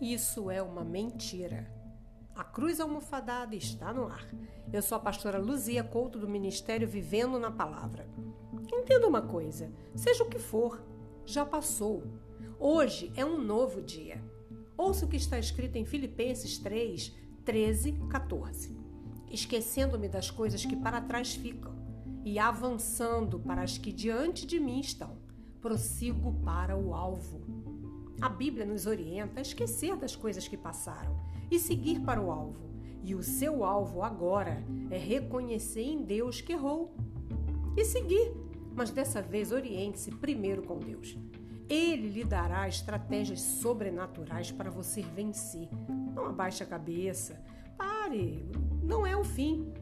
Isso é uma mentira. A cruz almofadada está no ar. Eu sou a pastora Luzia Couto do Ministério Vivendo na Palavra. Entenda uma coisa: seja o que for, já passou. Hoje é um novo dia. Ouça o que está escrito em Filipenses 3, 13, 14. Esquecendo-me das coisas que para trás ficam e avançando para as que diante de mim estão, prossigo para o alvo a Bíblia nos orienta a esquecer das coisas que passaram e seguir para o alvo. E o seu alvo agora é reconhecer em Deus que errou e seguir, mas dessa vez oriente-se primeiro com Deus. Ele lhe dará estratégias sobrenaturais para você vencer. Não abaixe a cabeça. Pare, não é o fim.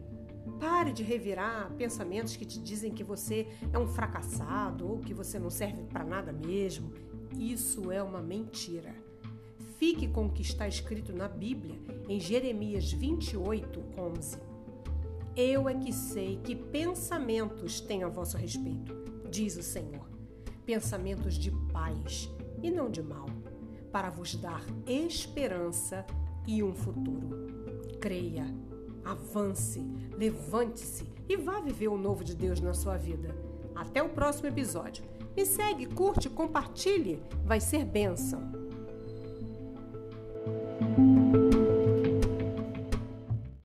Pare de revirar pensamentos que te dizem que você é um fracassado ou que você não serve para nada mesmo. Isso é uma mentira. Fique com o que está escrito na Bíblia, em Jeremias 28, 11. Eu é que sei que pensamentos tenho a vosso respeito, diz o Senhor. Pensamentos de paz e não de mal, para vos dar esperança e um futuro. Creia, avance, levante-se e vá viver o novo de Deus na sua vida. Até o próximo episódio. Me segue, curte, compartilhe, vai ser bênção.